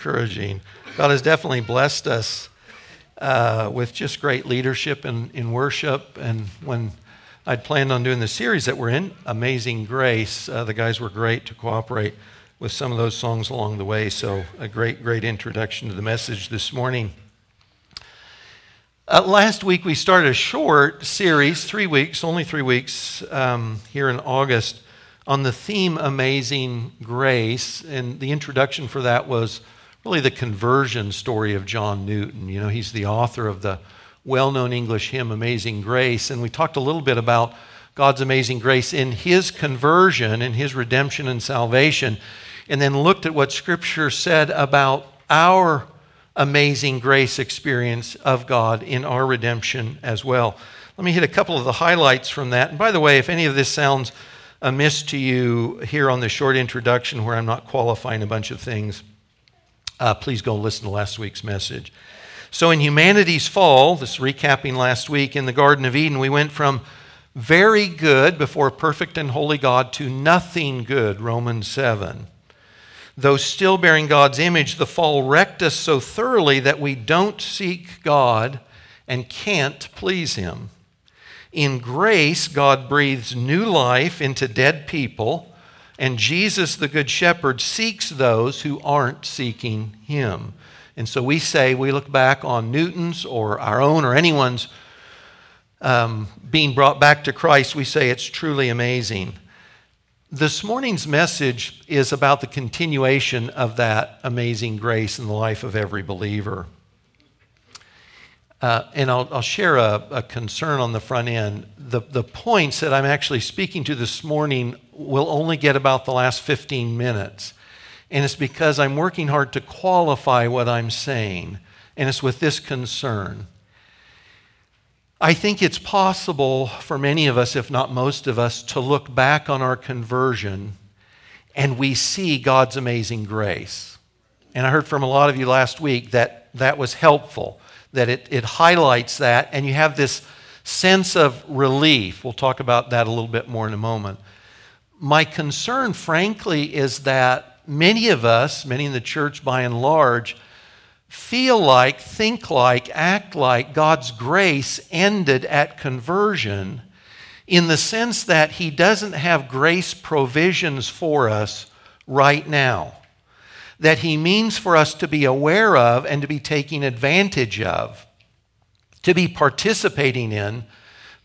encouraging. God has definitely blessed us uh, with just great leadership in, in worship. And when I'd planned on doing the series that we're in, Amazing Grace, uh, the guys were great to cooperate with some of those songs along the way. So, a great, great introduction to the message this morning. Uh, last week, we started a short series, three weeks, only three weeks, um, here in August, on the theme Amazing Grace. And the introduction for that was really the conversion story of John Newton. You know, he's the author of the well known English hymn Amazing Grace. And we talked a little bit about God's amazing grace in his conversion in his redemption and salvation, and then looked at what Scripture said about our amazing grace experience of God in our redemption as well. Let me hit a couple of the highlights from that. And by the way, if any of this sounds amiss to you here on the short introduction where I'm not qualifying a bunch of things, uh, please go listen to last week's message. So, in humanity's fall, this recapping last week, in the Garden of Eden, we went from very good before perfect and holy God to nothing good, Romans 7. Though still bearing God's image, the fall wrecked us so thoroughly that we don't seek God and can't please Him. In grace, God breathes new life into dead people and Jesus, the Good Shepherd, seeks those who aren't seeking him. And so we say, we look back on Newton's or our own or anyone's um, being brought back to Christ, we say it's truly amazing. This morning's message is about the continuation of that amazing grace in the life of every believer. Uh, and I'll, I'll share a, a, concern on the front end. The, the points that I'm actually speaking to this morning will only get about the last 15 minutes. And it's because I'm working hard to qualify what I'm saying. And it's with this concern. I think it's possible for many of us, if not most of us, to look back on our conversion and we see God's amazing grace. And I heard from a lot of you last week that that was helpful that it, it highlights that, and you have this sense of relief. We'll talk about that a little bit more in a moment. My concern, frankly, is that many of us, many in the church by and large, feel like, think like, act like God's grace ended at conversion in the sense that He doesn't have grace provisions for us right now that he means for us to be aware of and to be taking advantage of, to be participating in,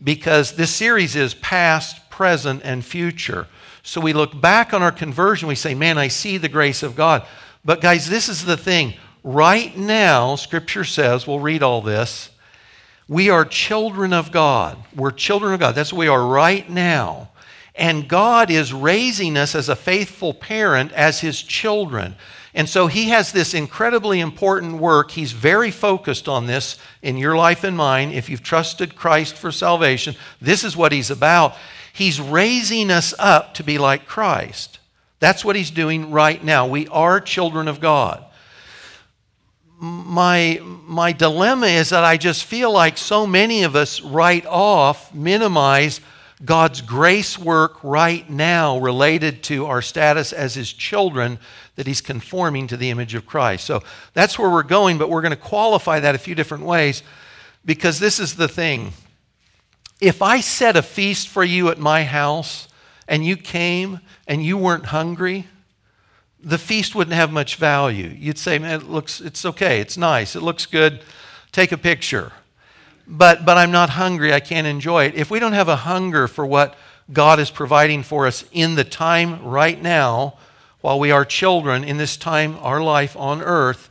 because this series is past, present, and future. So we look back on our conversion, we say, Man, I see the grace of God. But guys, this is the thing. Right now, Scripture says, we'll read all this, we are children of God. We're children of God. That's what we are right now. And God is raising us as a faithful parent, as His children. And so he has this incredibly important work. He's very focused on this in your life and mine. If you've trusted Christ for salvation, this is what he's about. He's raising us up to be like Christ. That's what he's doing right now. We are children of God. My, my dilemma is that I just feel like so many of us write off, minimize God's grace work right now related to our status as his children that he's conforming to the image of Christ. So that's where we're going, but we're going to qualify that a few different ways because this is the thing. If I set a feast for you at my house and you came and you weren't hungry, the feast wouldn't have much value. You'd say, man, it looks, it's okay, it's nice, it looks good, take a picture. But, but I'm not hungry, I can't enjoy it. If we don't have a hunger for what God is providing for us in the time right now, while we are children in this time, our life on earth,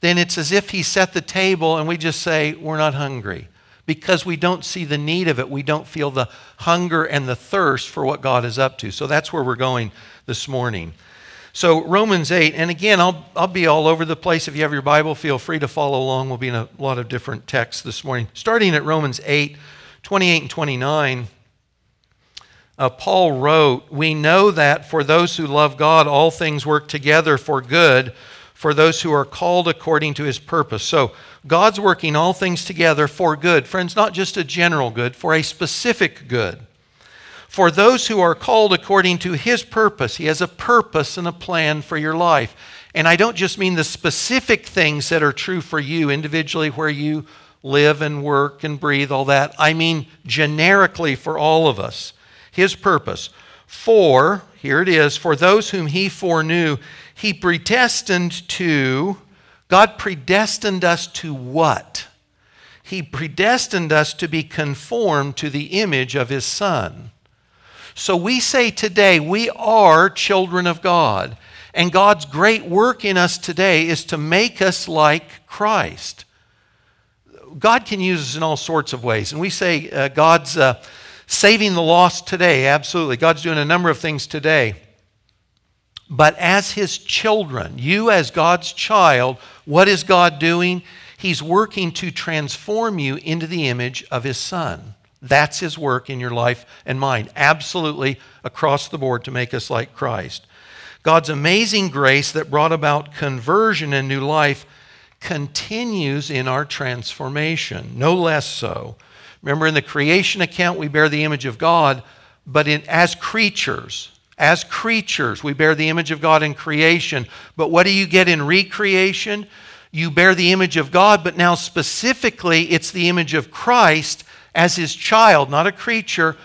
then it's as if He set the table and we just say, We're not hungry. Because we don't see the need of it. We don't feel the hunger and the thirst for what God is up to. So that's where we're going this morning. So, Romans 8, and again, I'll, I'll be all over the place. If you have your Bible, feel free to follow along. We'll be in a lot of different texts this morning. Starting at Romans 8, 28 and 29 uh, Paul wrote, We know that for those who love God, all things work together for good for those who are called according to his purpose. So God's working all things together for good. Friends, not just a general good, for a specific good. For those who are called according to his purpose, he has a purpose and a plan for your life. And I don't just mean the specific things that are true for you individually, where you live and work and breathe, all that. I mean generically for all of us. His purpose. For, here it is, for those whom he foreknew, he predestined to, God predestined us to what? He predestined us to be conformed to the image of his Son. So we say today we are children of God. And God's great work in us today is to make us like Christ. God can use us in all sorts of ways. And we say uh, God's uh, saving the lost today. Absolutely. God's doing a number of things today. But as His children, you as God's child, what is God doing? He's working to transform you into the image of His Son. That's His work in your life and mine. Absolutely across the board to make us like Christ. God's amazing grace that brought about conversion and new life continues in our transformation, no less so. Remember, in the creation account, we bear the image of God, but in, as creatures, as creatures, we bear the image of God in creation. But what do you get in recreation? You bear the image of God, but now specifically, it's the image of Christ as his child, not a creature,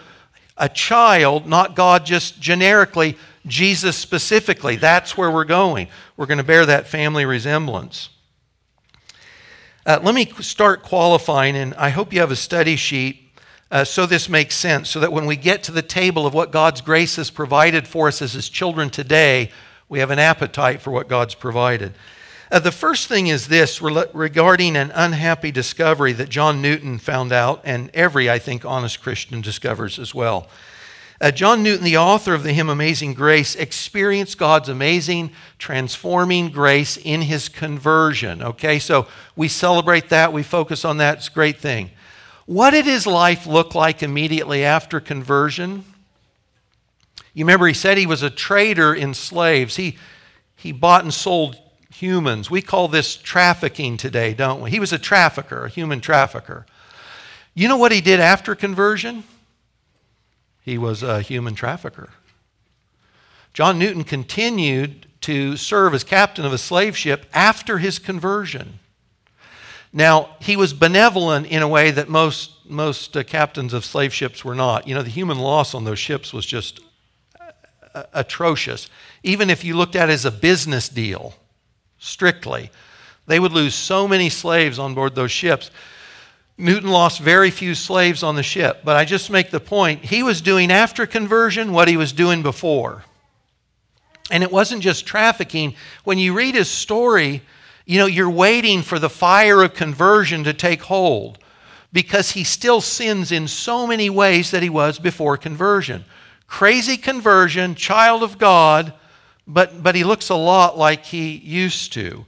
a child, not God just generically, Jesus specifically. That's where we're going. We're going to bear that family resemblance. Uh, let me start qualifying, and I hope you have a study sheet uh, so this makes sense, so that when we get to the table of what God's grace has provided for us as His children today, we have an appetite for what God's provided. Uh, the first thing is this regarding an unhappy discovery that John Newton found out, and every, I think, honest Christian discovers as well. Uh, John Newton, the author of the hymn Amazing Grace, experienced God's amazing, transforming grace in his conversion. Okay, so we celebrate that, we focus on that, it's a great thing. What did his life look like immediately after conversion? You remember he said he was a trader in slaves. He, he bought and sold humans. We call this trafficking today, don't we? He was a trafficker, a human trafficker. You know what he did after conversion? he was a human trafficker. John Newton continued to serve as captain of a slave ship after his conversion. Now, he was benevolent in a way that most, most uh, captains of slave ships were not. You know, the human loss on those ships was just atrocious. Even if you looked at it as a business deal, strictly, they would lose so many slaves on board those ships Newton lost very few slaves on the ship, but I just make the point he was doing after conversion what he was doing before. And it wasn't just trafficking. When you read his story, you know, you're waiting for the fire of conversion to take hold because he still sins in so many ways that he was before conversion. Crazy conversion, child of God, but, but he looks a lot like he used to.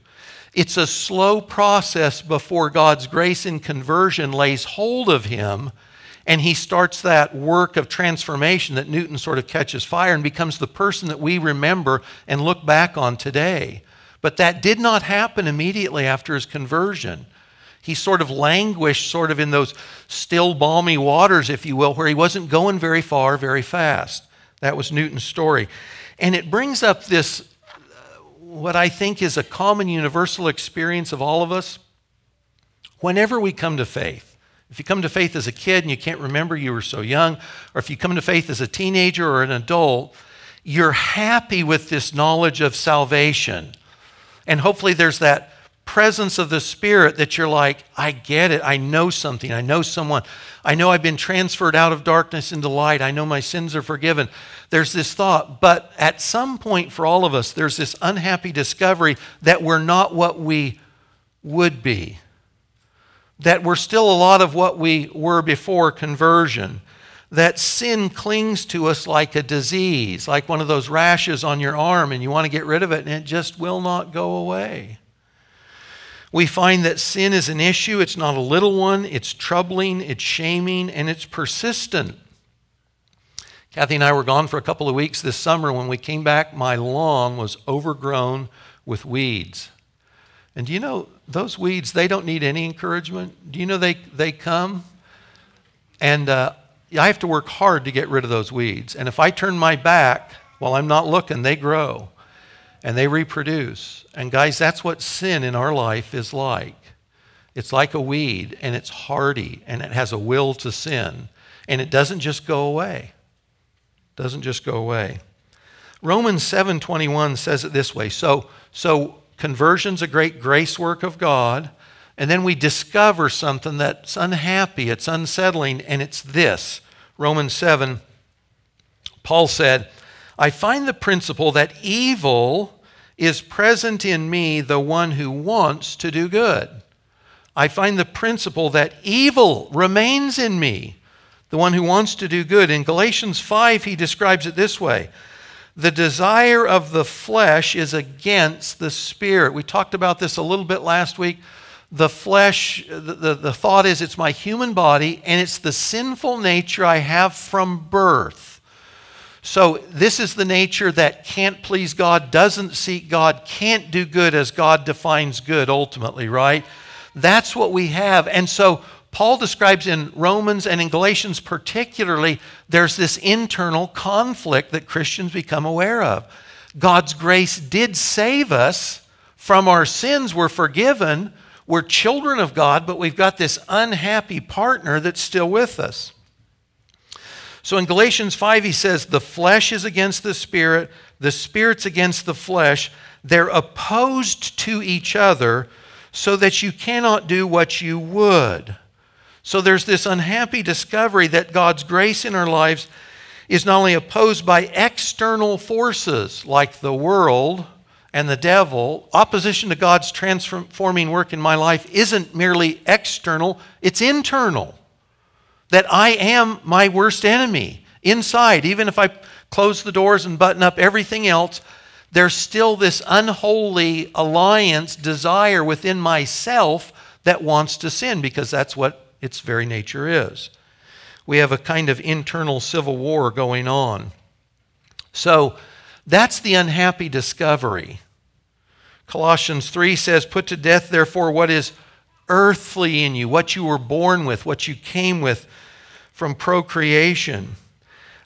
It's a slow process before God's grace and conversion lays hold of him and he starts that work of transformation that Newton sort of catches fire and becomes the person that we remember and look back on today. But that did not happen immediately after his conversion. He sort of languished, sort of in those still, balmy waters, if you will, where he wasn't going very far very fast. That was Newton's story. And it brings up this uh, what I think is a common universal experience of all of us. Whenever we come to faith, if you come to faith as a kid and you can't remember you were so young, or if you come to faith as a teenager or an adult, you're happy with this knowledge of salvation. And hopefully there's that presence of the Spirit that you're like, I get it. I know something. I know someone. I know I've been transferred out of darkness into light. I know my sins are forgiven. There's this thought. But at some point for all of us, there's this unhappy discovery that we're not what we would be, that we're still a lot of what we were before conversion. That sin clings to us like a disease, like one of those rashes on your arm, and you want to get rid of it, and it just will not go away we find that sin is an issue. It's not a little one, it's troubling, it's shaming, and it's persistent. Kathy and I were gone for a couple of weeks this summer. When we came back, my lawn was overgrown with weeds. And do you know, those weeds, they don't need any encouragement. Do you know they, they come? And uh, I have to work hard to get rid of those weeds. And if I turn my back while I'm not looking, they grow. And they reproduce. And guys, that's what sin in our life is like. It's like a weed, and it's hardy, and it has a will to sin, and it doesn't just go away. It Doesn't just go away. Romans 7:21 says it this way. So, so conversion's a great grace work of God, and then we discover something that's unhappy, it's unsettling, and it's this. Romans 7, Paul said, I find the principle that evil is present in me, the one who wants to do good. I find the principle that evil remains in me, the one who wants to do good. In Galatians 5, he describes it this way The desire of the flesh is against the spirit. We talked about this a little bit last week. The flesh, the, the, the thought is it's my human body, and it's the sinful nature I have from birth. So, this is the nature that can't please God, doesn't seek God, can't do good as God defines good ultimately, right? That's what we have. And so, Paul describes in Romans and in Galatians particularly, there's this internal conflict that Christians become aware of. God's grace did save us from our sins, we're forgiven, we're children of God, but we've got this unhappy partner that's still with us. So in Galatians 5, he says, The flesh is against the spirit, the spirit's against the flesh. They're opposed to each other so that you cannot do what you would. So there's this unhappy discovery that God's grace in our lives is not only opposed by external forces like the world and the devil, opposition to God's transforming work in my life isn't merely external, it's internal that I am my worst enemy inside. Even if I close the doors and button up everything else, there's still this unholy alliance, desire within myself that wants to sin because that's what its very nature is. We have a kind of internal civil war going on. So that's the unhappy discovery. Colossians 3 says, Put to death, therefore, what is earthly in you, what you were born with, what you came with from procreation.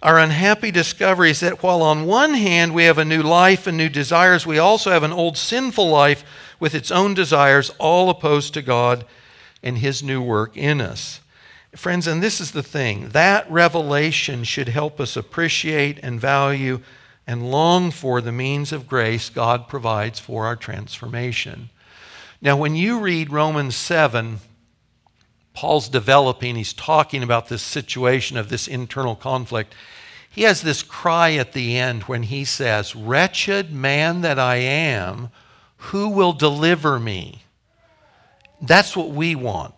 Our unhappy discovery is that while on one hand we have a new life and new desires, we also have an old sinful life with its own desires, all opposed to God and His new work in us. Friends, and this is the thing that revelation should help us appreciate and value and long for the means of grace God provides for our transformation. Now, when you read Romans 7, Paul's developing, he's talking about this situation of this internal conflict. He has this cry at the end when he says, Wretched man that I am, who will deliver me? That's what we want.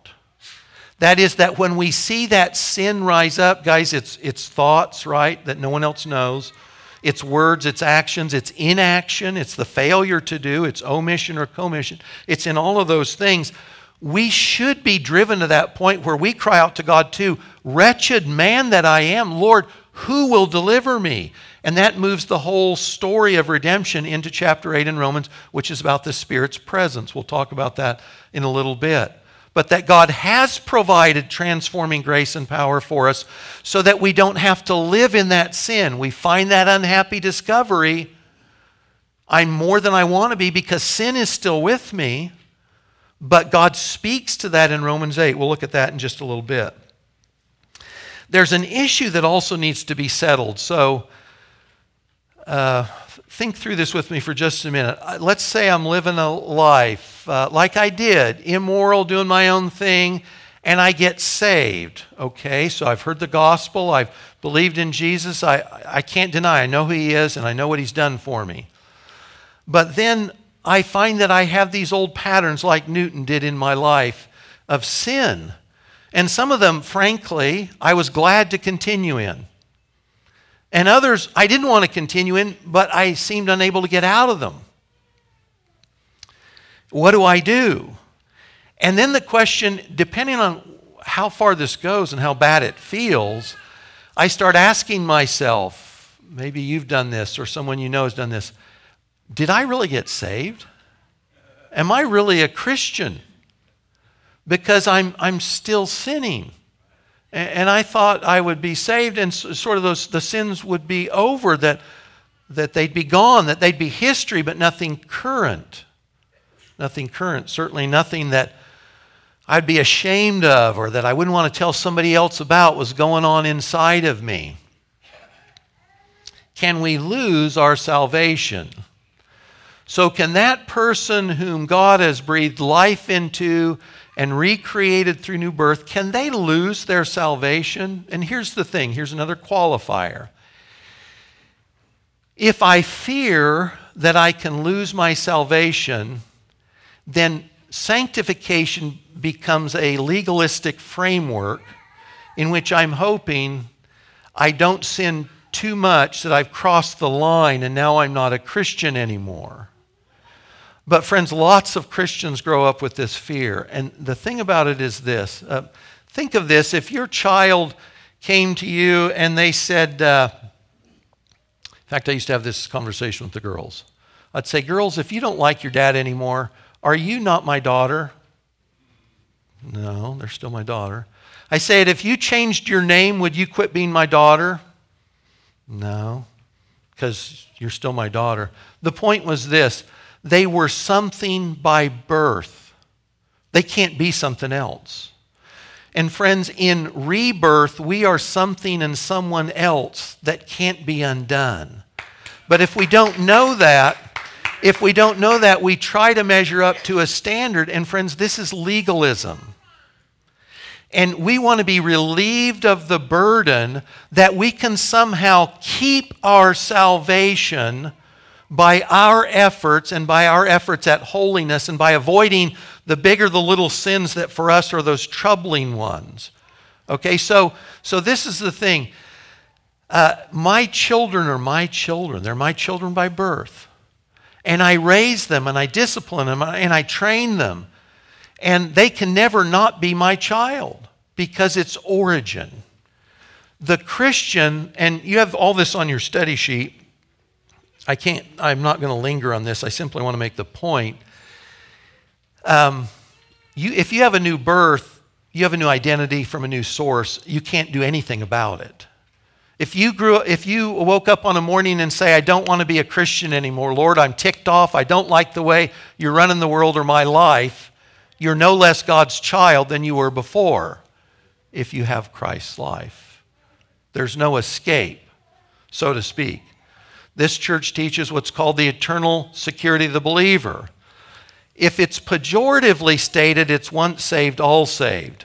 That is, that when we see that sin rise up, guys, it's, it's thoughts, right, that no one else knows. It's words, it's actions, it's inaction, it's the failure to do, it's omission or commission. It's in all of those things. We should be driven to that point where we cry out to God too, Wretched man that I am, Lord, who will deliver me? And that moves the whole story of redemption into chapter 8 in Romans, which is about the Spirit's presence. We'll talk about that in a little bit but that God has provided transforming grace and power for us so that we don't have to live in that sin. We find that unhappy discovery I'm more than I want to be because sin is still with me. But God speaks to that in Romans 8. We'll look at that in just a little bit. There's an issue that also needs to be settled. So, uh, think through this with me for just a minute. Uh, let's say I'm living a life uh, like I did, immoral, doing my own thing, and I get saved. Okay, so I've heard the gospel, I've believed in Jesus, I, I can't deny, I know who He is, and I know what He's done for me. But then I find that I have these old patterns like Newton did in my life of sin. And some of them, frankly, I was glad to continue in. And others I didn't want to continue in, but I seemed unable to get out of them. What do I do? And then the question, depending on how far this goes and how bad it feels, I start asking myself, maybe you've done this or someone you know has done this, did I really get saved? Am I really a Christian? Because I'm, I'm still sinning. And I thought I would be saved and sort of those, the sins would be over, that, that they'd be gone, that they'd be history, but nothing current. Nothing current. Certainly nothing that I'd be ashamed of or that I wouldn't want to tell somebody else about was going on inside of me. Can we lose our salvation? So, can that person whom God has breathed life into and recreated through new birth, can they lose their salvation? And here's the thing here's another qualifier. If I fear that I can lose my salvation, then sanctification becomes a legalistic framework in which I'm hoping I don't sin too much that I've crossed the line and now I'm not a Christian anymore. But, friends, lots of Christians grow up with this fear. And the thing about it is this uh, think of this if your child came to you and they said, uh, in fact, I used to have this conversation with the girls. I'd say, Girls, if you don't like your dad anymore, are you not my daughter? No, they're still my daughter. I said, If you changed your name, would you quit being my daughter? No, because you're still my daughter. The point was this they were something by birth, they can't be something else. And friends, in rebirth, we are something and someone else that can't be undone. But if we don't know that, if we don't know that, we try to measure up to a standard. And friends, this is legalism. And we want to be relieved of the burden that we can somehow keep our salvation by our efforts and by our efforts at holiness and by avoiding the bigger the little sins that for us are those troubling ones. Okay, so, so this is the thing. Uh, my children are my children. They're my children by birth and I raise them and I discipline them and I train them. And they can never not be my child because it's origin. The Christian, and you have all this on your study sheet. I can't, I'm not going to linger on this. I simply want to make the point. Um, you, if you have a new birth, you have a new identity from a new source, you can't do anything about it. If you grew if you woke up on a morning and say, I don't want to be a Christian anymore, Lord, I'm ticked off, I don't like the way you're running the world or my life, you're no less God's child than you were before if you have Christ's life. There's no escape, so to speak. This church teaches what's called the eternal security of the believer. If it's pejoratively stated, it's once saved, all saved.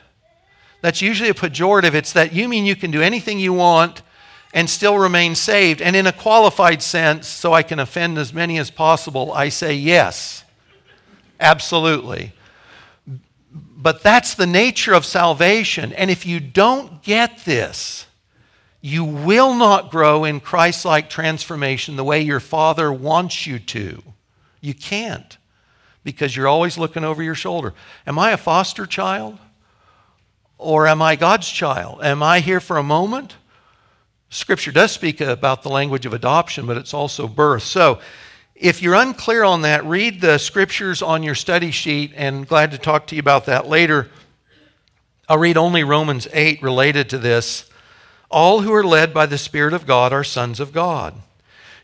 That's usually a pejorative. It's that you mean you can do anything you want and still remain saved. And in a qualified sense, so I can offend as many as possible, I say yes, absolutely. But that's the nature of salvation. And if you don't get this, you will not grow in Christ like transformation the way your Father wants you to. You can't because you're always looking over your shoulder. Am I a foster child? Or am I God's child? Am I here for a moment? Scripture does speak about the language of adoption, but it's also birth. So, if you're unclear on that, read the scriptures on your study sheet, and glad to talk to you about that later. I'll read only Romans 8 related to this. All who are led by the Spirit of God are sons of God.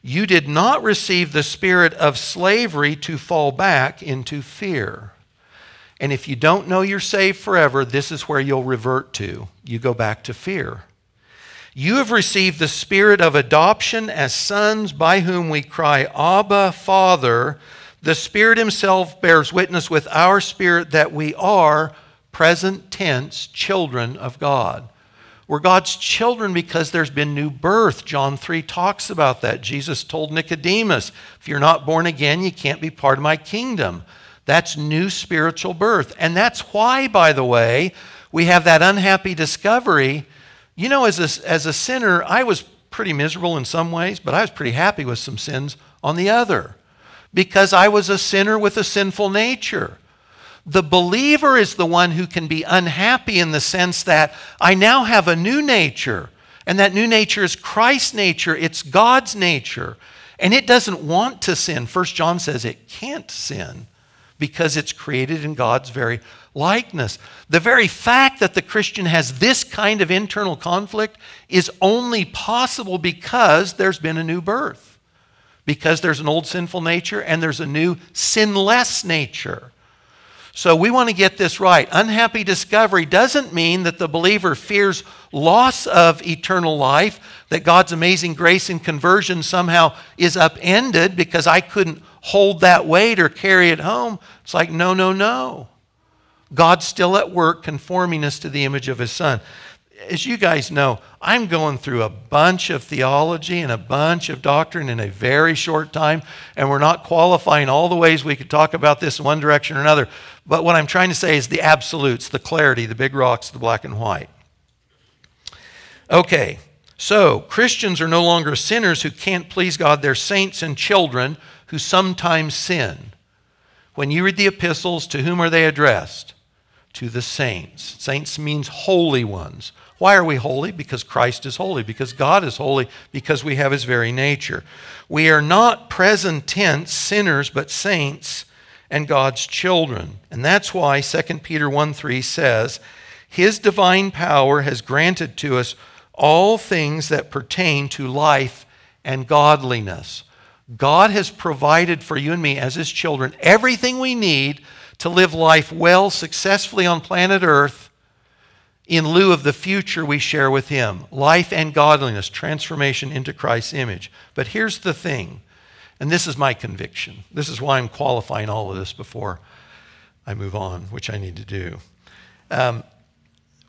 You did not receive the spirit of slavery to fall back into fear. And if you don't know you're saved forever, this is where you'll revert to. You go back to fear. You have received the spirit of adoption as sons by whom we cry, Abba, Father. The Spirit Himself bears witness with our spirit that we are, present tense, children of God. We're God's children because there's been new birth. John 3 talks about that. Jesus told Nicodemus, if you're not born again, you can't be part of my kingdom. That's new spiritual birth. And that's why, by the way, we have that unhappy discovery you know, as a, as a sinner, I was pretty miserable in some ways, but I was pretty happy with some sins on the other because I was a sinner with a sinful nature. The believer is the one who can be unhappy in the sense that I now have a new nature, and that new nature is Christ's nature, it's God's nature, and it doesn't want to sin. First John says it can't sin because it's created in God's very likeness. The very fact that the Christian has this kind of internal conflict is only possible because there's been a new birth. because there's an old sinful nature and there's a new sinless nature. So we want to get this right. Unhappy discovery doesn't mean that the believer fears loss of eternal life, that God's amazing grace and conversion somehow is upended because I couldn't hold that weight or carry it home. It's like, no, no, no. God's still at work conforming us to the image of his son as you guys know, I'm going through a bunch of theology and a bunch of doctrine in a very short time, and we're not qualifying all the ways we could talk about this in one direction or another. But what I'm trying to say is the absolutes, the clarity, the big rocks, the black and white. Okay, so Christians are no longer sinners who can't please God, they're saints and children who sometimes sin. When you read the epistles, to whom are they addressed? To the saints. Saints means holy ones why are we holy? Because Christ is holy, because God is holy, because we have his very nature. We are not present tense sinners, but saints and God's children. And that's why 2 Peter 1 3 says, His divine power has granted to us all things that pertain to life and godliness. God has provided for you and me as His children everything we need to live life well, successfully on planet Earth in lieu of the future we share with Him life and godliness, transformation into Christ's image. But here's the thing, and this is my conviction. This is why I'm qualifying all of this before I move on, which I need to do. Um,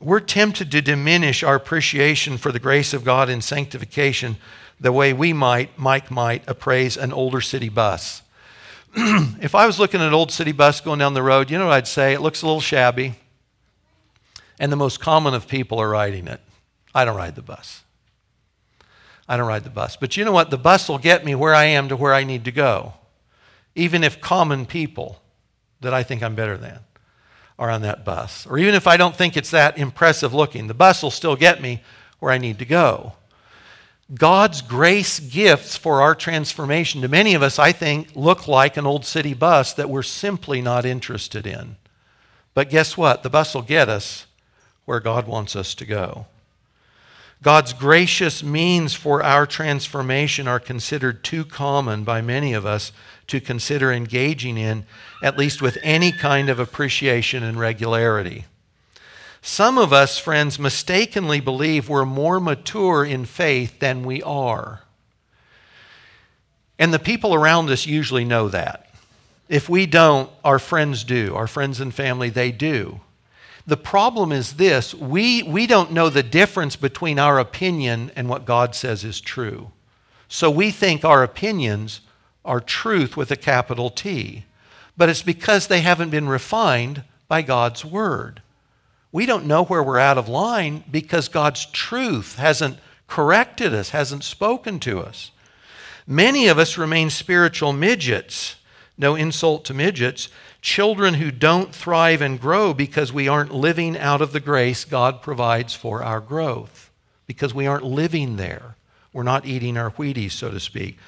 we're tempted to diminish our appreciation for the grace of God in sanctification the way we might, Mike might, appraise an older city bus. if I was looking at an old city bus going down the road, you know what I'd say? It looks a little shabby and the most common of people are riding it. I don't ride the bus. I don't ride the bus. But you know what? The bus will get me where I am to where I need to go, even if common people that I think I'm better than are on that bus. Or even if I don't think it's that impressive looking, the bus will still get me where I need to go. God's grace gifts for our transformation to many of us, I think, look like an old city bus that we're simply not interested in. But guess what? The bus will get us where God wants us to go. God's gracious means for our transformation are considered too common by many of us to consider engaging in, at least with any kind of appreciation and regularity. Some of us, friends, mistakenly believe we're more mature in faith than we are. And the people around us usually know that. If we don't, our friends do. Our friends and family, they do. The problem is this we, we don't know the difference between our opinion and what God says is true. So we think our opinions are truth with a capital T, but it's because they haven't been refined by God's Word. We don't know where we're out of line because God's truth hasn't corrected us, hasn't spoken to us. Many of us remain spiritual midgets. No insult to midgets children who don't thrive and grow because we aren't living out of the grace God provides for our growth, because we aren't living there. We're not eating our Wheaties, so to speak.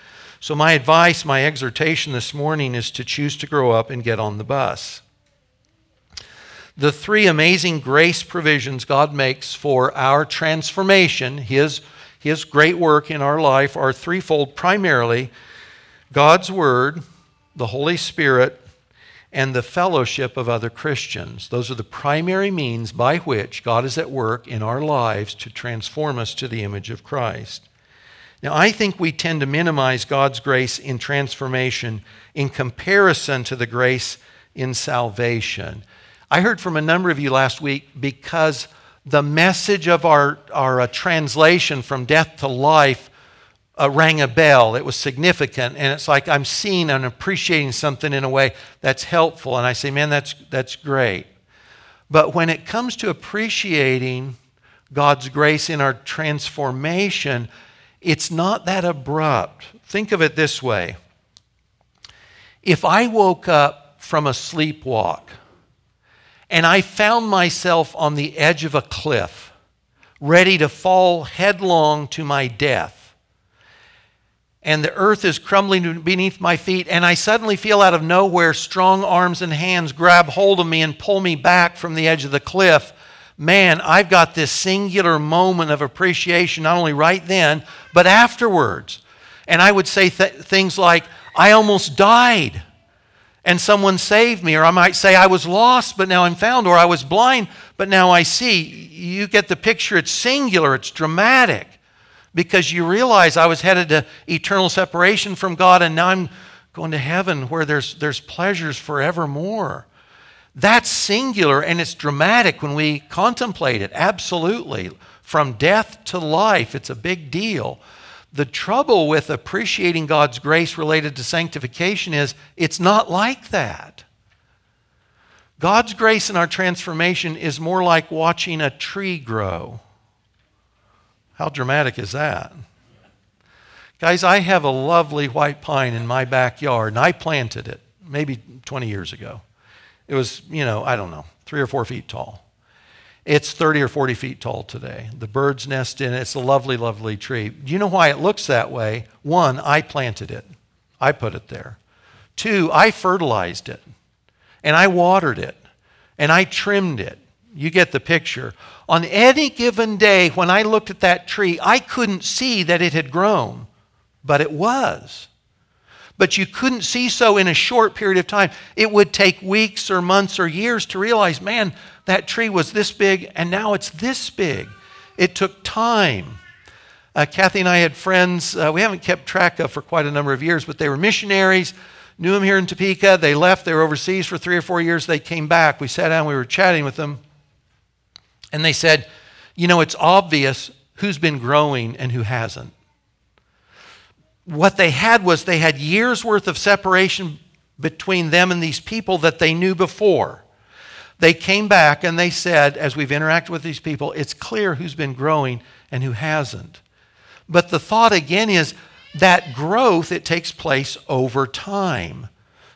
So, my advice, my exhortation this morning is to choose to grow up and get on the bus. The three amazing grace provisions God makes for our transformation, His, His great work in our life, are threefold primarily God's Word, the Holy Spirit, and the fellowship of other Christians. Those are the primary means by which God is at work in our lives to transform us to the image of Christ. Now, I think we tend to minimize God's grace in transformation in comparison to the grace in salvation. I heard from a number of you last week because the message of our, our uh, translation from death to life uh, rang a bell. It was significant. And it's like I'm seeing and appreciating something in a way that's helpful. And I say, man, that's, that's great. But when it comes to appreciating God's grace in our transformation, it's not that abrupt. Think of it this way if I woke up from a sleepwalk and I found myself on the edge of a cliff, ready to fall headlong to my death, and the earth is crumbling beneath my feet, and I suddenly feel out of nowhere strong arms and hands grab hold of me and pull me back from the edge of the cliff. Man, I've got this singular moment of appreciation, not only right then, but afterwards. And I would say th- things like, I almost died and someone saved me. Or I might say, I was lost, but now I'm found. Or I was blind, but now I see. You get the picture. It's singular, it's dramatic because you realize I was headed to eternal separation from God and now I'm going to heaven where there's, there's pleasures forevermore. That's singular and it's dramatic when we contemplate it. Absolutely. From death to life, it's a big deal. The trouble with appreciating God's grace related to sanctification is it's not like that. God's grace in our transformation is more like watching a tree grow. How dramatic is that? Guys, I have a lovely white pine in my backyard, and I planted it maybe 20 years ago. It was, you know, I don't know, three or four feet tall. It's 30 or 40 feet tall today. The birds nest in it. It's a lovely, lovely tree. Do you know why it looks that way? One, I planted it, I put it there. Two, I fertilized it, and I watered it, and I trimmed it. You get the picture. On any given day, when I looked at that tree, I couldn't see that it had grown, but it was but you couldn't see so in a short period of time. It would take weeks or months or years to realize, man, that tree was this big and now it's this big. It took time. Uh, Kathy and I had friends uh, we haven't kept track of for quite a number of years, but they were missionaries, knew them here in Topeka. They left, they were overseas for three or four years. They came back. We sat down, we were chatting with them, and they said, You know, it's obvious who's been growing and who hasn't what they had was they had years worth of separation between them and these people that they knew before. They came back and they said, as we've interacted with these people, it's clear who's been growing and who hasn't. But the thought again is that growth, it takes place over time.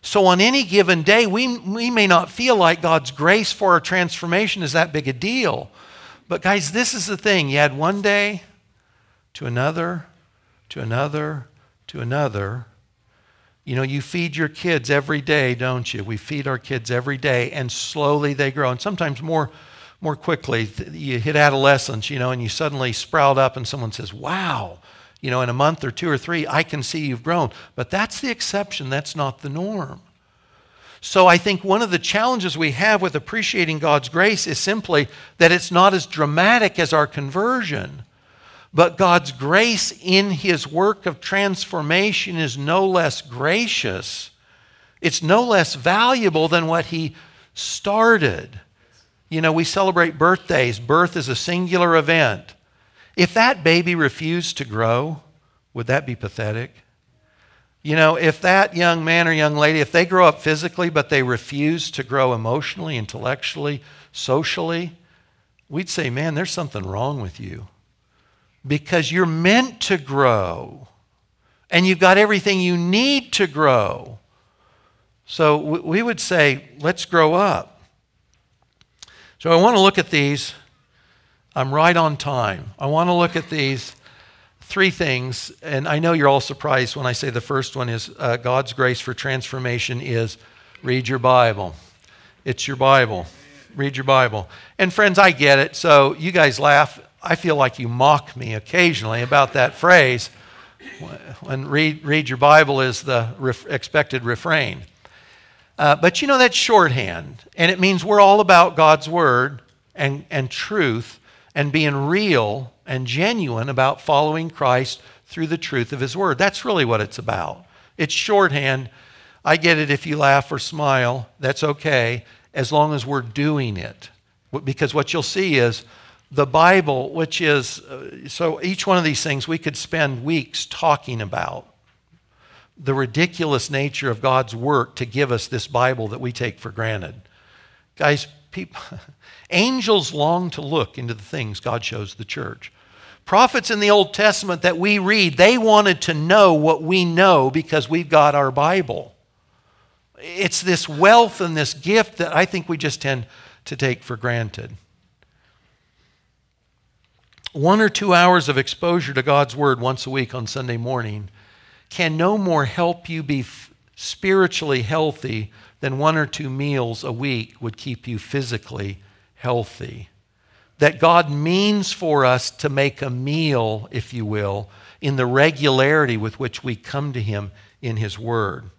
So on any given day, we, we may not feel like God's grace for our transformation is that big a deal. But guys, this is the thing. You add one day to another, to another, to another. You know, you feed your kids every day, don't you? We feed our kids every day, and slowly they grow. And sometimes more, more quickly, you hit adolescence, you know, and you suddenly sprout up, and someone says, Wow, you know, in a month or two or three, I can see you've grown. But that's the exception, that's not the norm. So I think one of the challenges we have with appreciating God's grace is simply that it's not as dramatic as our conversion. But God's grace in his work of transformation is no less gracious. It's no less valuable than what he started. You know, we celebrate birthdays. Birth is a singular event. If that baby refused to grow, would that be pathetic? You know, if that young man or young lady, if they grow up physically but they refuse to grow emotionally, intellectually, socially, we'd say, man, there's something wrong with you because you're meant to grow and you've got everything you need to grow. So we would say, let's grow up. So I want to look at these. I'm right on time. I want to look at these three things, and I know you're all surprised when I say the first one is uh, God's grace for transformation is read your Bible. It's your Bible. Read your Bible. And friends, I get it. So you guys laugh I feel like you mock me occasionally about that phrase when read, read your Bible is the ref, expected refrain. Uh, but you know, that's shorthand, and it means we're all about God's Word and, and truth and being real and genuine about following Christ through the truth of His Word. That's really what it's about. It's shorthand. I get it if you laugh or smile, that's okay, as long as we're doing it. Because what you'll see is the Bible, which is, uh, so each one of these things we could spend weeks talking about. The ridiculous nature of God's work to give us this Bible that we take for granted. Guys, people, angels long to look into the things God shows the church. Prophets in the Old Testament that we read, they wanted to know what we know because we've got our Bible. It's this wealth and this gift that I think we just tend to take for granted. One or two hours of exposure to God's Word once a week on Sunday morning can no more help you be spiritually healthy than one or two meals a week would keep you physically healthy. that God means for us to make a meal, if you will, in the regularity with which we come to Him in His Word.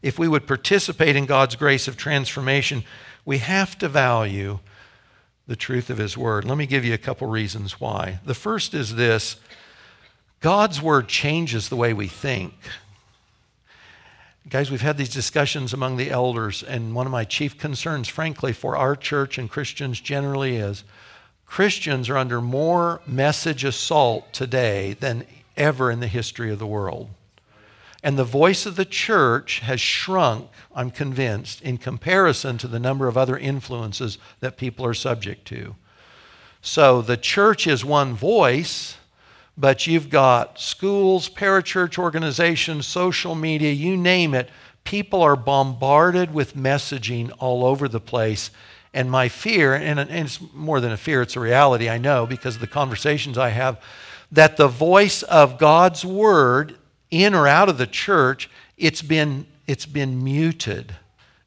If we would participate in God's grace of transformation, we have to value the truth of His Word. Let me give you a couple reasons why. The first is this God's Word changes the way we think. Guys, we've had these discussions among the elders, and one of my chief concerns, frankly, for our church and Christians generally is Christians are under more message assault today than ever in the history of the world. And the voice of the church has shrunk, I'm convinced, in comparison to the number of other influences that people are subject to. So the church is one voice, but you've got schools, parachurch organizations, social media, you name it. People are bombarded with messaging all over the place. And my fear, and it's more than a fear, it's a reality, I know, because of the conversations I have that the voice of God's word in or out of the church, it's been, it's been muted.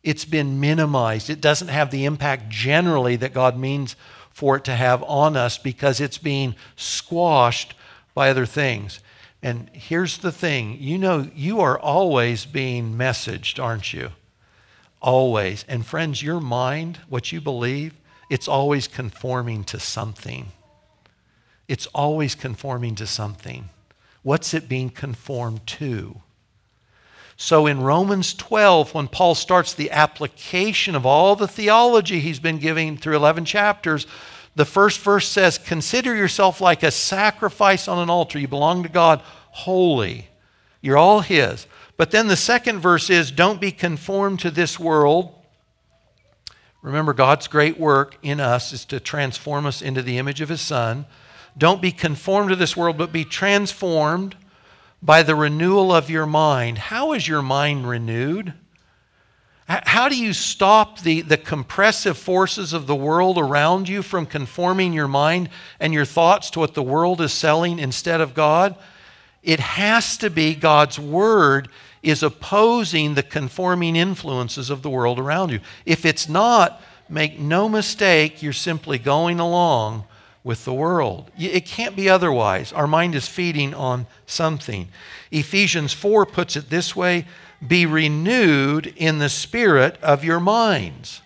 It's been minimized. It doesn't have the impact generally that God means for it to have on us because it's being squashed by other things. And here's the thing you know, you are always being messaged, aren't you? Always. And friends, your mind, what you believe, it's always conforming to something it's always conforming to something. What's it being conformed to? So in Romans 12, when Paul starts the application of all the theology he's been giving through 11 chapters, the first verse says, Consider yourself like a sacrifice on an altar. You belong to God holy. You're all His. But then the second verse is, Don't be conformed to this world. Remember, God's great work in us is to transform us into the image of His Son. Don't be conformed to this world, but be transformed by the renewal of your mind. How is your mind renewed? How do you stop the, the compressive forces of the world around you from conforming your mind and your thoughts to what the world is selling instead of God? It has to be God's Word is opposing the conforming influences of the world around you. If it's not, make no mistake, you're simply going along with the world. It can't be otherwise. Our mind is feeding on something. Ephesians 4 puts it this way be renewed in the spirit of your minds.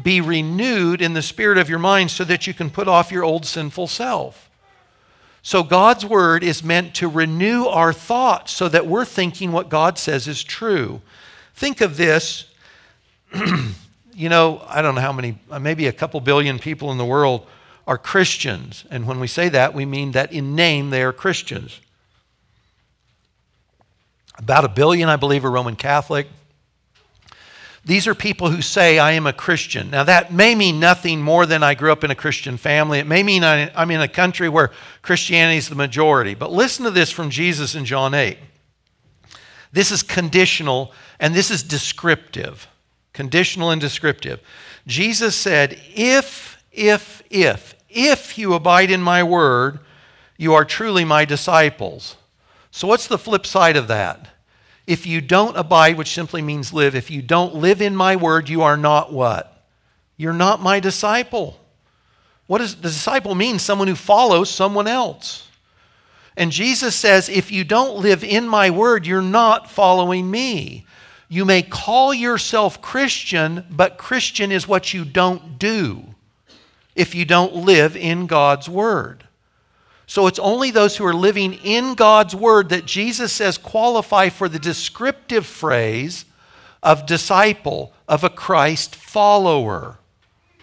Be renewed in the spirit of your minds so that you can put off your old sinful self. So, God's word is meant to renew our thoughts so that we're thinking what God says is true. Think of this. you know, I don't know how many, uh, maybe a couple billion people in the world are Christians. And when we say that, we mean that in name they are Christians. About a billion, I believe, are Roman Catholic. These are people who say, I am a Christian. Now, that may mean nothing more than I grew up in a Christian family. It may mean I'm in a country where Christianity is the majority. But listen to this from Jesus in John 8. This is conditional and this is descriptive. Conditional and descriptive. Jesus said, If if, if, if you abide in my word, you are truly my disciples. So, what's the flip side of that? If you don't abide, which simply means live, if you don't live in my word, you are not what? You're not my disciple. What does the disciple mean? Someone who follows someone else. And Jesus says, if you don't live in my word, you're not following me. You may call yourself Christian, but Christian is what you don't do if you don't live in God's Word. So it's only those who are living in God's Word that Jesus says qualify for the descriptive phrase of disciple, of a Christ follower.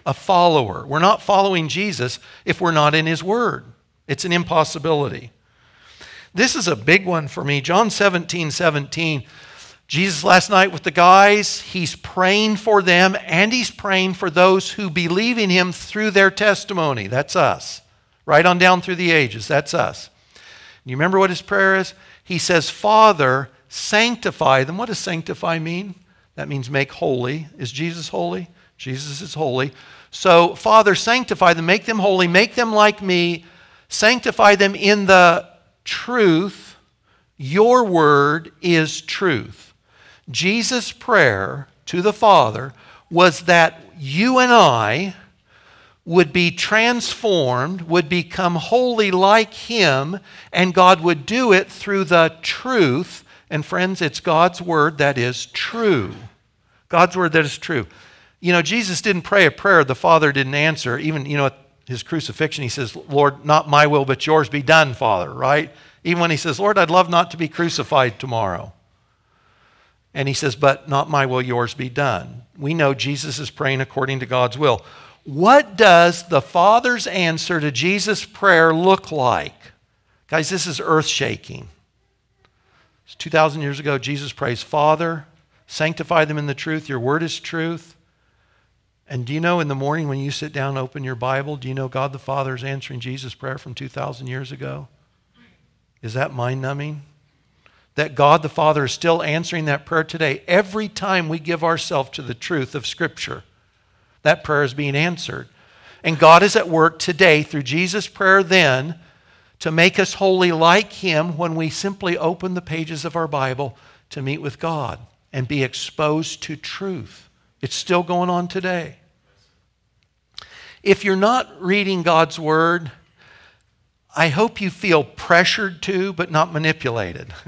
A follower. We're not following Jesus if we're not in His Word. It's an impossibility. This is a big one for me. John 17 17 Jesus last night with the guys, he's praying for them and he's praying for those who believe in him through their testimony. That's us. Right on down through the ages. That's us. You remember what his prayer is? He says, Father, sanctify them. What does sanctify mean? That means make holy. Is Jesus holy? Jesus is holy. So, Father, sanctify them, make them holy, make them like me, sanctify them in the truth. Your word is truth. Jesus' prayer to the Father was that you and I would be transformed, would become wholly like Him, and God would do it through the truth. And friends, it's God's word that is true. God's word that is true. You know, Jesus didn't pray a prayer the Father didn't answer. Even, you know, at his crucifixion, he says, Lord, not my will, but yours be done, Father, right? Even when he says, Lord, I'd love not to be crucified tomorrow. And he says, But not my will, yours be done. We know Jesus is praying according to God's will. What does the Father's answer to Jesus' prayer look like? Guys, this is earth shaking. 2,000 years ago, Jesus prays, Father, sanctify them in the truth. Your word is truth. And do you know in the morning when you sit down open your Bible, do you know God the Father is answering Jesus' prayer from 2,000 years ago? Is that mind numbing? That God the Father is still answering that prayer today. Every time we give ourselves to the truth of Scripture, that prayer is being answered. And God is at work today through Jesus' prayer then to make us holy like Him when we simply open the pages of our Bible to meet with God and be exposed to truth. It's still going on today. If you're not reading God's Word, I hope you feel pressured to, but not manipulated.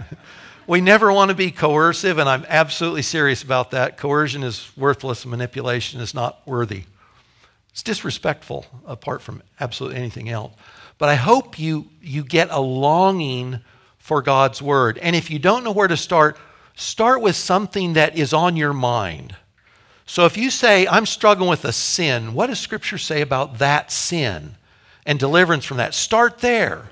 we never want to be coercive, and I'm absolutely serious about that. Coercion is worthless, manipulation is not worthy. It's disrespectful apart from absolutely anything else. But I hope you, you get a longing for God's Word. And if you don't know where to start, start with something that is on your mind. So if you say, I'm struggling with a sin, what does Scripture say about that sin and deliverance from that? Start there.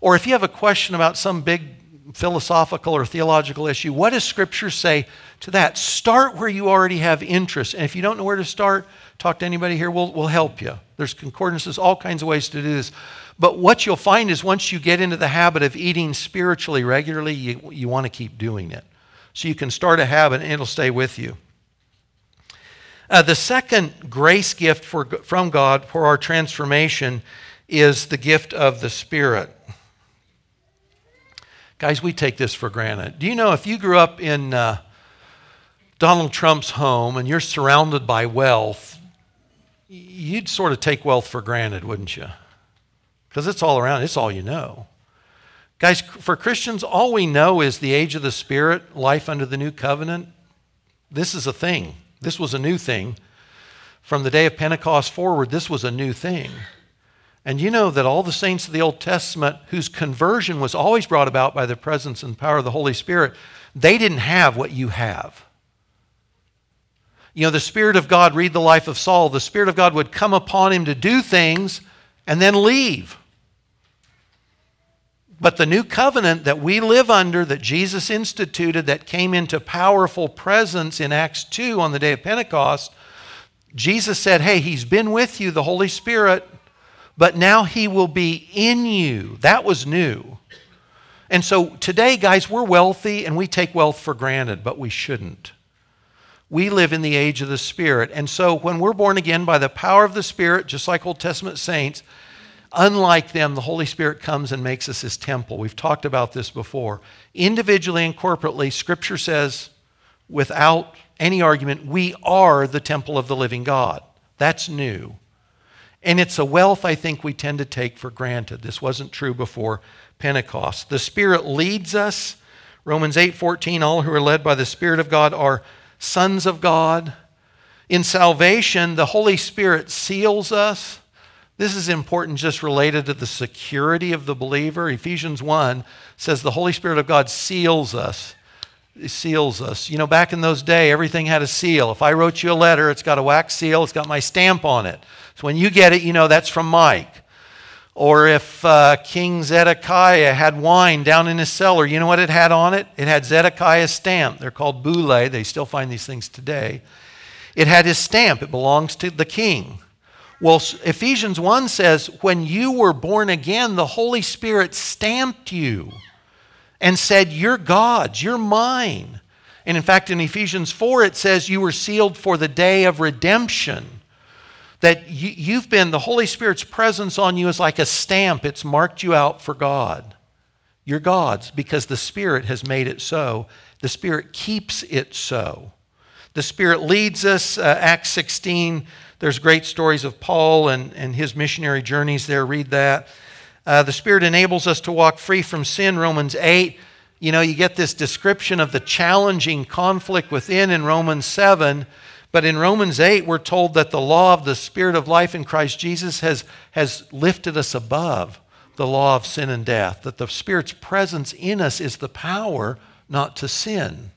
Or if you have a question about some big philosophical or theological issue, what does Scripture say to that? Start where you already have interest. And if you don't know where to start, talk to anybody here, we'll, we'll help you. There's concordances, all kinds of ways to do this. But what you'll find is once you get into the habit of eating spiritually regularly, you, you want to keep doing it. So you can start a habit and it'll stay with you. Uh, the second grace gift for, from God for our transformation is the gift of the Spirit. Guys, we take this for granted. Do you know if you grew up in uh, Donald Trump's home and you're surrounded by wealth, you'd sort of take wealth for granted, wouldn't you? Because it's all around, it's all you know. Guys, for Christians, all we know is the age of the Spirit, life under the new covenant. This is a thing. This was a new thing. From the day of Pentecost forward, this was a new thing. And you know that all the saints of the Old Testament, whose conversion was always brought about by the presence and power of the Holy Spirit, they didn't have what you have. You know, the Spirit of God, read the life of Saul, the Spirit of God would come upon him to do things and then leave. But the new covenant that we live under, that Jesus instituted, that came into powerful presence in Acts 2 on the day of Pentecost, Jesus said, Hey, He's been with you, the Holy Spirit, but now He will be in you. That was new. And so today, guys, we're wealthy and we take wealth for granted, but we shouldn't. We live in the age of the Spirit. And so when we're born again by the power of the Spirit, just like Old Testament saints, Unlike them, the Holy Spirit comes and makes us his temple. We've talked about this before. Individually and corporately, Scripture says, without any argument, we are the temple of the living God. That's new. And it's a wealth I think we tend to take for granted. This wasn't true before Pentecost. The Spirit leads us. Romans 8:14 all who are led by the Spirit of God are sons of God. In salvation, the Holy Spirit seals us. This is important just related to the security of the believer. Ephesians 1 says the Holy Spirit of God seals us. Seals us. You know, back in those days, everything had a seal. If I wrote you a letter, it's got a wax seal, it's got my stamp on it. So when you get it, you know that's from Mike. Or if uh, King Zedekiah had wine down in his cellar, you know what it had on it? It had Zedekiah's stamp. They're called bullae. They still find these things today. It had his stamp. It belongs to the king. Well, Ephesians 1 says, when you were born again, the Holy Spirit stamped you and said, You're God's, you're mine. And in fact, in Ephesians 4, it says, You were sealed for the day of redemption. That you, have been, the Holy Spirit's presence on you is like a stamp, it's marked you out for God. You're God's because the Spirit has made it so. The Spirit keeps it so. The Spirit leads us. Uh, Acts 16, there's great stories of Paul and, and his missionary journeys there. Read that. Uh, the Spirit enables us to walk free from sin. Romans 8, you know, you get this description of the challenging conflict within in Romans 7. But in Romans 8, we're told that the law of the Spirit of life in Christ Jesus has, has lifted us above the law of sin and death, that the Spirit's presence in us is the power not to sin.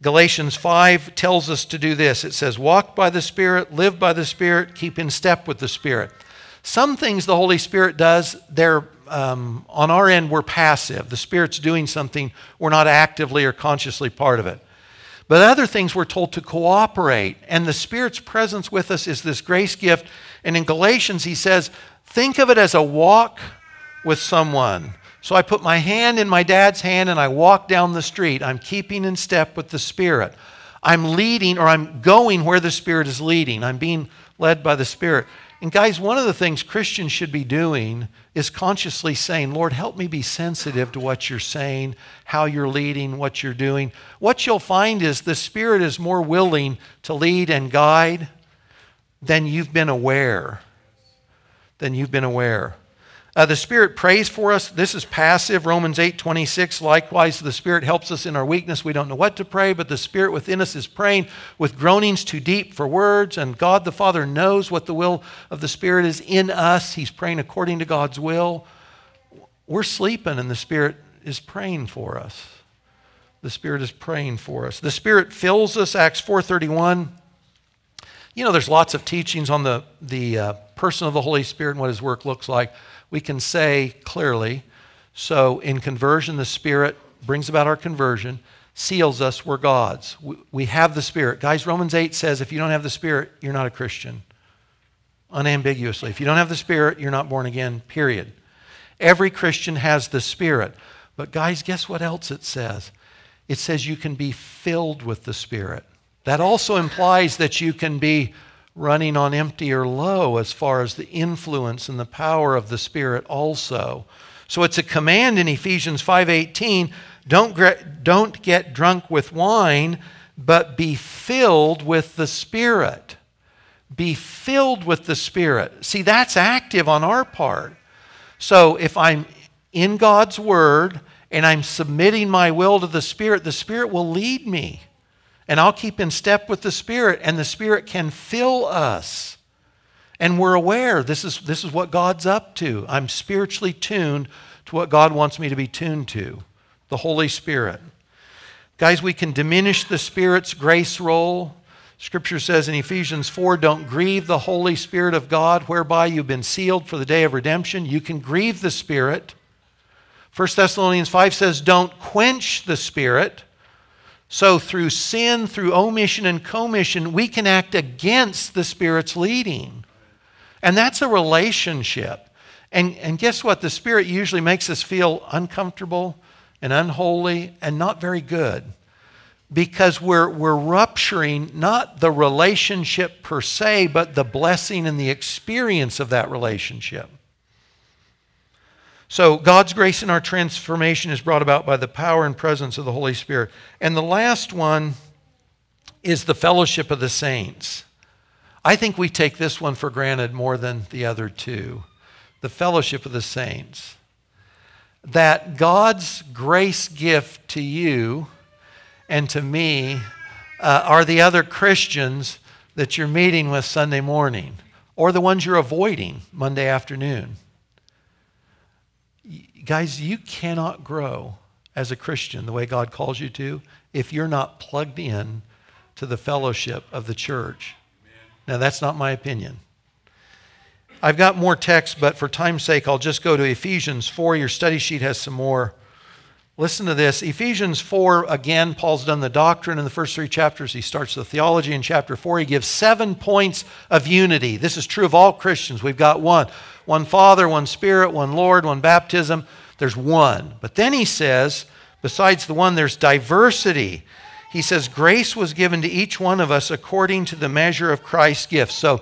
Galatians 5 tells us to do this. It says, Walk by the Spirit, live by the Spirit, keep in step with the Spirit. Some things the Holy Spirit does, they're um, on our end, we're passive. The Spirit's doing something, we're not actively or consciously part of it. But other things we're told to cooperate. And the Spirit's presence with us is this grace gift. And in Galatians, he says, think of it as a walk with someone. So I put my hand in my dad's hand and I walk down the street. I'm keeping in step with the Spirit. I'm leading or I'm going where the Spirit is leading. I'm being led by the Spirit. And guys, one of the things Christians should be doing is consciously saying, Lord, help me be sensitive to what you're saying, how you're leading, what you're doing. What you'll find is the Spirit is more willing to lead and guide than you've been aware. Than you've been aware. Uh, the Spirit prays for us. This is passive. Romans 8 26. Likewise, the Spirit helps us in our weakness. We don't know what to pray, but the Spirit within us is praying with groanings too deep for words. And God the Father knows what the will of the Spirit is in us. He's praying according to God's will. We're sleeping, and the Spirit is praying for us. The Spirit is praying for us. The Spirit fills us. Acts 4:31. You know, there's lots of teachings on the, the uh, person of the Holy Spirit and what his work looks like we can say clearly. So, in conversion, the Spirit brings about our conversion, seals us, we're God's. We have the Spirit. Guys, Romans 8 says if you don't have the Spirit, you're not a Christian. Unambiguously. If you don't have the Spirit, you're not born again, period. Every Christian has the Spirit. But, guys, guess what else it says? It says you can be filled with the Spirit. That also implies that you can be running on empty or low as far as the influence and the power of the Spirit also. So it's a command in Ephesians 5:18, don't don't get drunk with wine, but be filled with the Spirit. Be filled with the Spirit. See, that's active on our part. So if I'm in God's word and I'm submitting my will to the Spirit, the Spirit will lead me and I'll keep in step with the Spirit, and the Spirit can fill us. And we're aware this is, this is what God's up to. I'm spiritually tuned to what God wants me to be tuned to the Holy Spirit. Guys, we can diminish the Spirit's grace role. Scripture says in Ephesians 4 don't grieve the Holy Spirit of God, whereby you've been sealed for the day of redemption. You can grieve the Spirit. 1 Thessalonians 5 says don't quench the Spirit. So, through sin, through omission and commission, we can act against the Spirit's leading. And that's a relationship. And, and guess what? The Spirit usually makes us feel uncomfortable and unholy and not very good because we're, we're rupturing not the relationship per se, but the blessing and the experience of that relationship. So, God's grace in our transformation is brought about by the power and presence of the Holy Spirit. And the last one is the fellowship of the saints. I think we take this one for granted more than the other two. The fellowship of the saints. That God's grace gift to you and to me uh, are the other Christians that you're meeting with Sunday morning or the ones you're avoiding Monday afternoon guys, you cannot grow as a Christian the way God calls you to if you're not plugged in to the fellowship of the church. Now, that's not my opinion. I've got more text, but for time's sake, I'll just go to Ephesians 4. Your study sheet has some more. Listen to this. Ephesians 4, again, Paul's done the doctrine in the first three chapters. He starts the theology in chapter 4. He gives seven points of unity. This is true of all Christians. We've got one one Father, one Spirit, one Lord, one baptism. There's one. But then he says, besides the one, there's diversity. He says, grace was given to each one of us according to the measure of Christ's gifts. So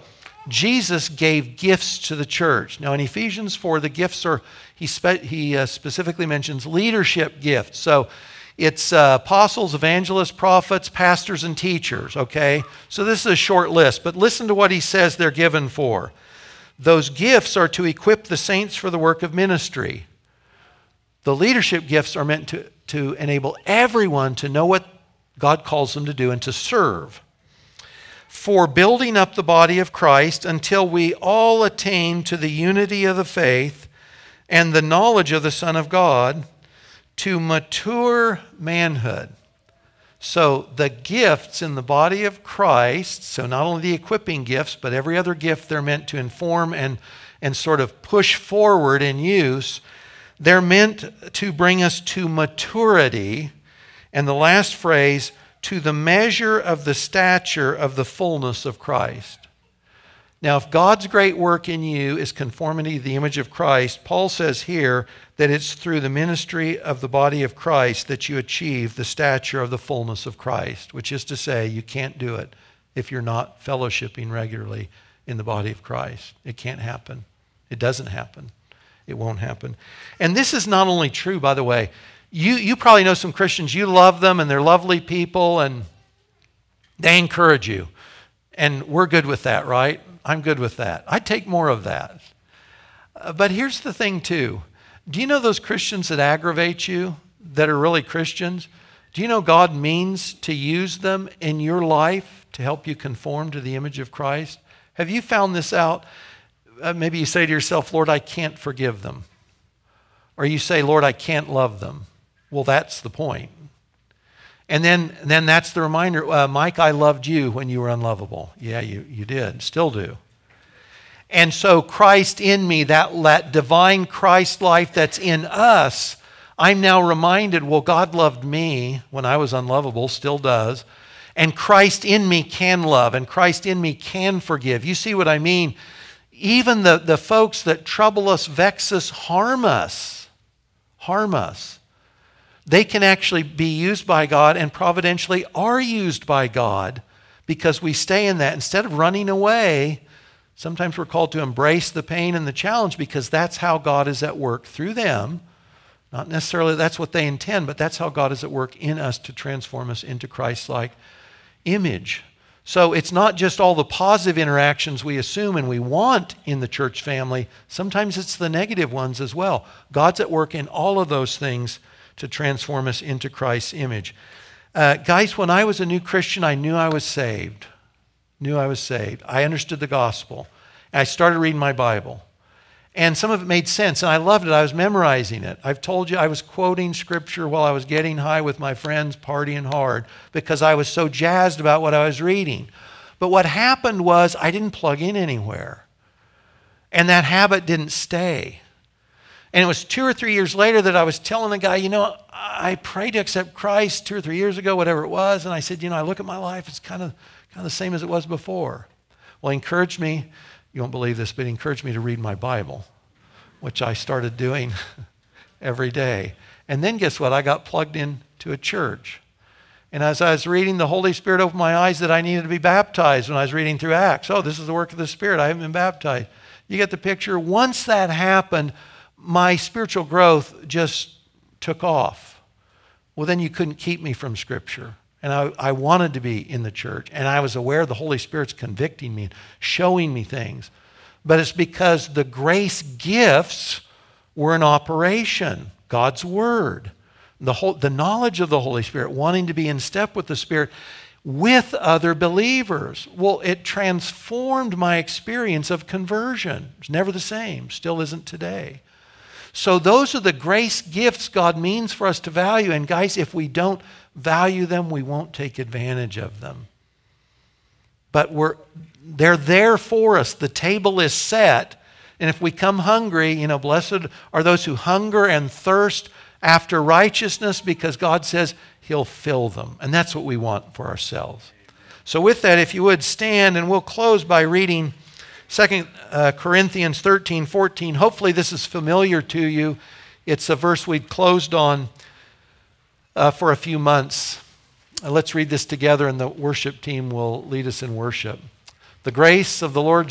Jesus gave gifts to the church. Now in Ephesians 4, the gifts are, he, spe- he uh, specifically mentions leadership gifts. So it's uh, apostles, evangelists, prophets, pastors, and teachers, okay? So this is a short list, but listen to what he says they're given for. Those gifts are to equip the saints for the work of ministry. The leadership gifts are meant to, to enable everyone to know what God calls them to do and to serve. For building up the body of Christ until we all attain to the unity of the faith and the knowledge of the Son of God to mature manhood. So, the gifts in the body of Christ, so not only the equipping gifts, but every other gift they're meant to inform and, and sort of push forward in use, they're meant to bring us to maturity. And the last phrase, to the measure of the stature of the fullness of Christ. Now, if God's great work in you is conformity to the image of Christ, Paul says here that it's through the ministry of the body of Christ that you achieve the stature of the fullness of Christ, which is to say, you can't do it if you're not fellowshipping regularly in the body of Christ. It can't happen. It doesn't happen. It won't happen. And this is not only true, by the way. You, you probably know some Christians, you love them, and they're lovely people, and they encourage you. And we're good with that, right? I'm good with that. I take more of that. Uh, but here's the thing, too. Do you know those Christians that aggravate you that are really Christians? Do you know God means to use them in your life to help you conform to the image of Christ? Have you found this out? Uh, maybe you say to yourself, Lord, I can't forgive them. Or you say, Lord, I can't love them. Well, that's the point. And then, then that's the reminder uh, Mike, I loved you when you were unlovable. Yeah, you, you did, still do. And so, Christ in me, that, that divine Christ life that's in us, I'm now reminded well, God loved me when I was unlovable, still does. And Christ in me can love, and Christ in me can forgive. You see what I mean? Even the, the folks that trouble us, vex us, harm us, harm us they can actually be used by God and providentially are used by God because we stay in that. Instead of running away, sometimes we're called to embrace the pain and the challenge because that's how God is at work through them. Not necessarily that's what they intend, but that's how God is at work in us to transform us into Christ like image. So it's not just all the positive interactions we assume and we want in the church family, sometimes it's the negative ones as well. God's at work in all of those things to transform us into Christ's image. Uh, guys, when I was a new Christian, I knew I was saved. Knew I was saved. I understood the gospel. I started reading my Bible. And some of it made sense, and I loved it. I was memorizing it. I've told you I was quoting scripture while I was getting high with my friends, partying hard, because I was so jazzed about what I was reading. But what happened was I didn't plug in anywhere. And that habit didn't stay. And it was two or three years later that I was telling the guy, you know, I prayed to accept Christ two or three years ago, whatever it was. And I said, you know, I look at my life, it's kind of, kind of the same as it was before. Well, he encouraged me, you won't believe this, but he encouraged me to read my Bible, which I started doing every day. And then guess what? I got plugged into a church. And as I was reading, the Holy Spirit opened my eyes that I needed to be baptized when I was reading through Acts. Oh, this is the work of the Spirit. I haven't been baptized. You get the picture? Once that happened, my spiritual growth just took off. Well, then you couldn't keep me from Scripture. And I, I wanted to be in the church. And I was aware the Holy Spirit's convicting me, showing me things. But it's because the grace gifts were in operation God's Word, the, whole, the knowledge of the Holy Spirit, wanting to be in step with the Spirit with other believers. Well, it transformed my experience of conversion. It's never the same, still isn't today. So, those are the grace gifts God means for us to value. And, guys, if we don't value them, we won't take advantage of them. But we're, they're there for us. The table is set. And if we come hungry, you know, blessed are those who hunger and thirst after righteousness because God says He'll fill them. And that's what we want for ourselves. So, with that, if you would stand, and we'll close by reading Second uh, Corinthians 13, 14. Hopefully, this is familiar to you. It's a verse we'd closed on uh, for a few months. Uh, let's read this together, and the worship team will lead us in worship. The grace of the Lord Jesus.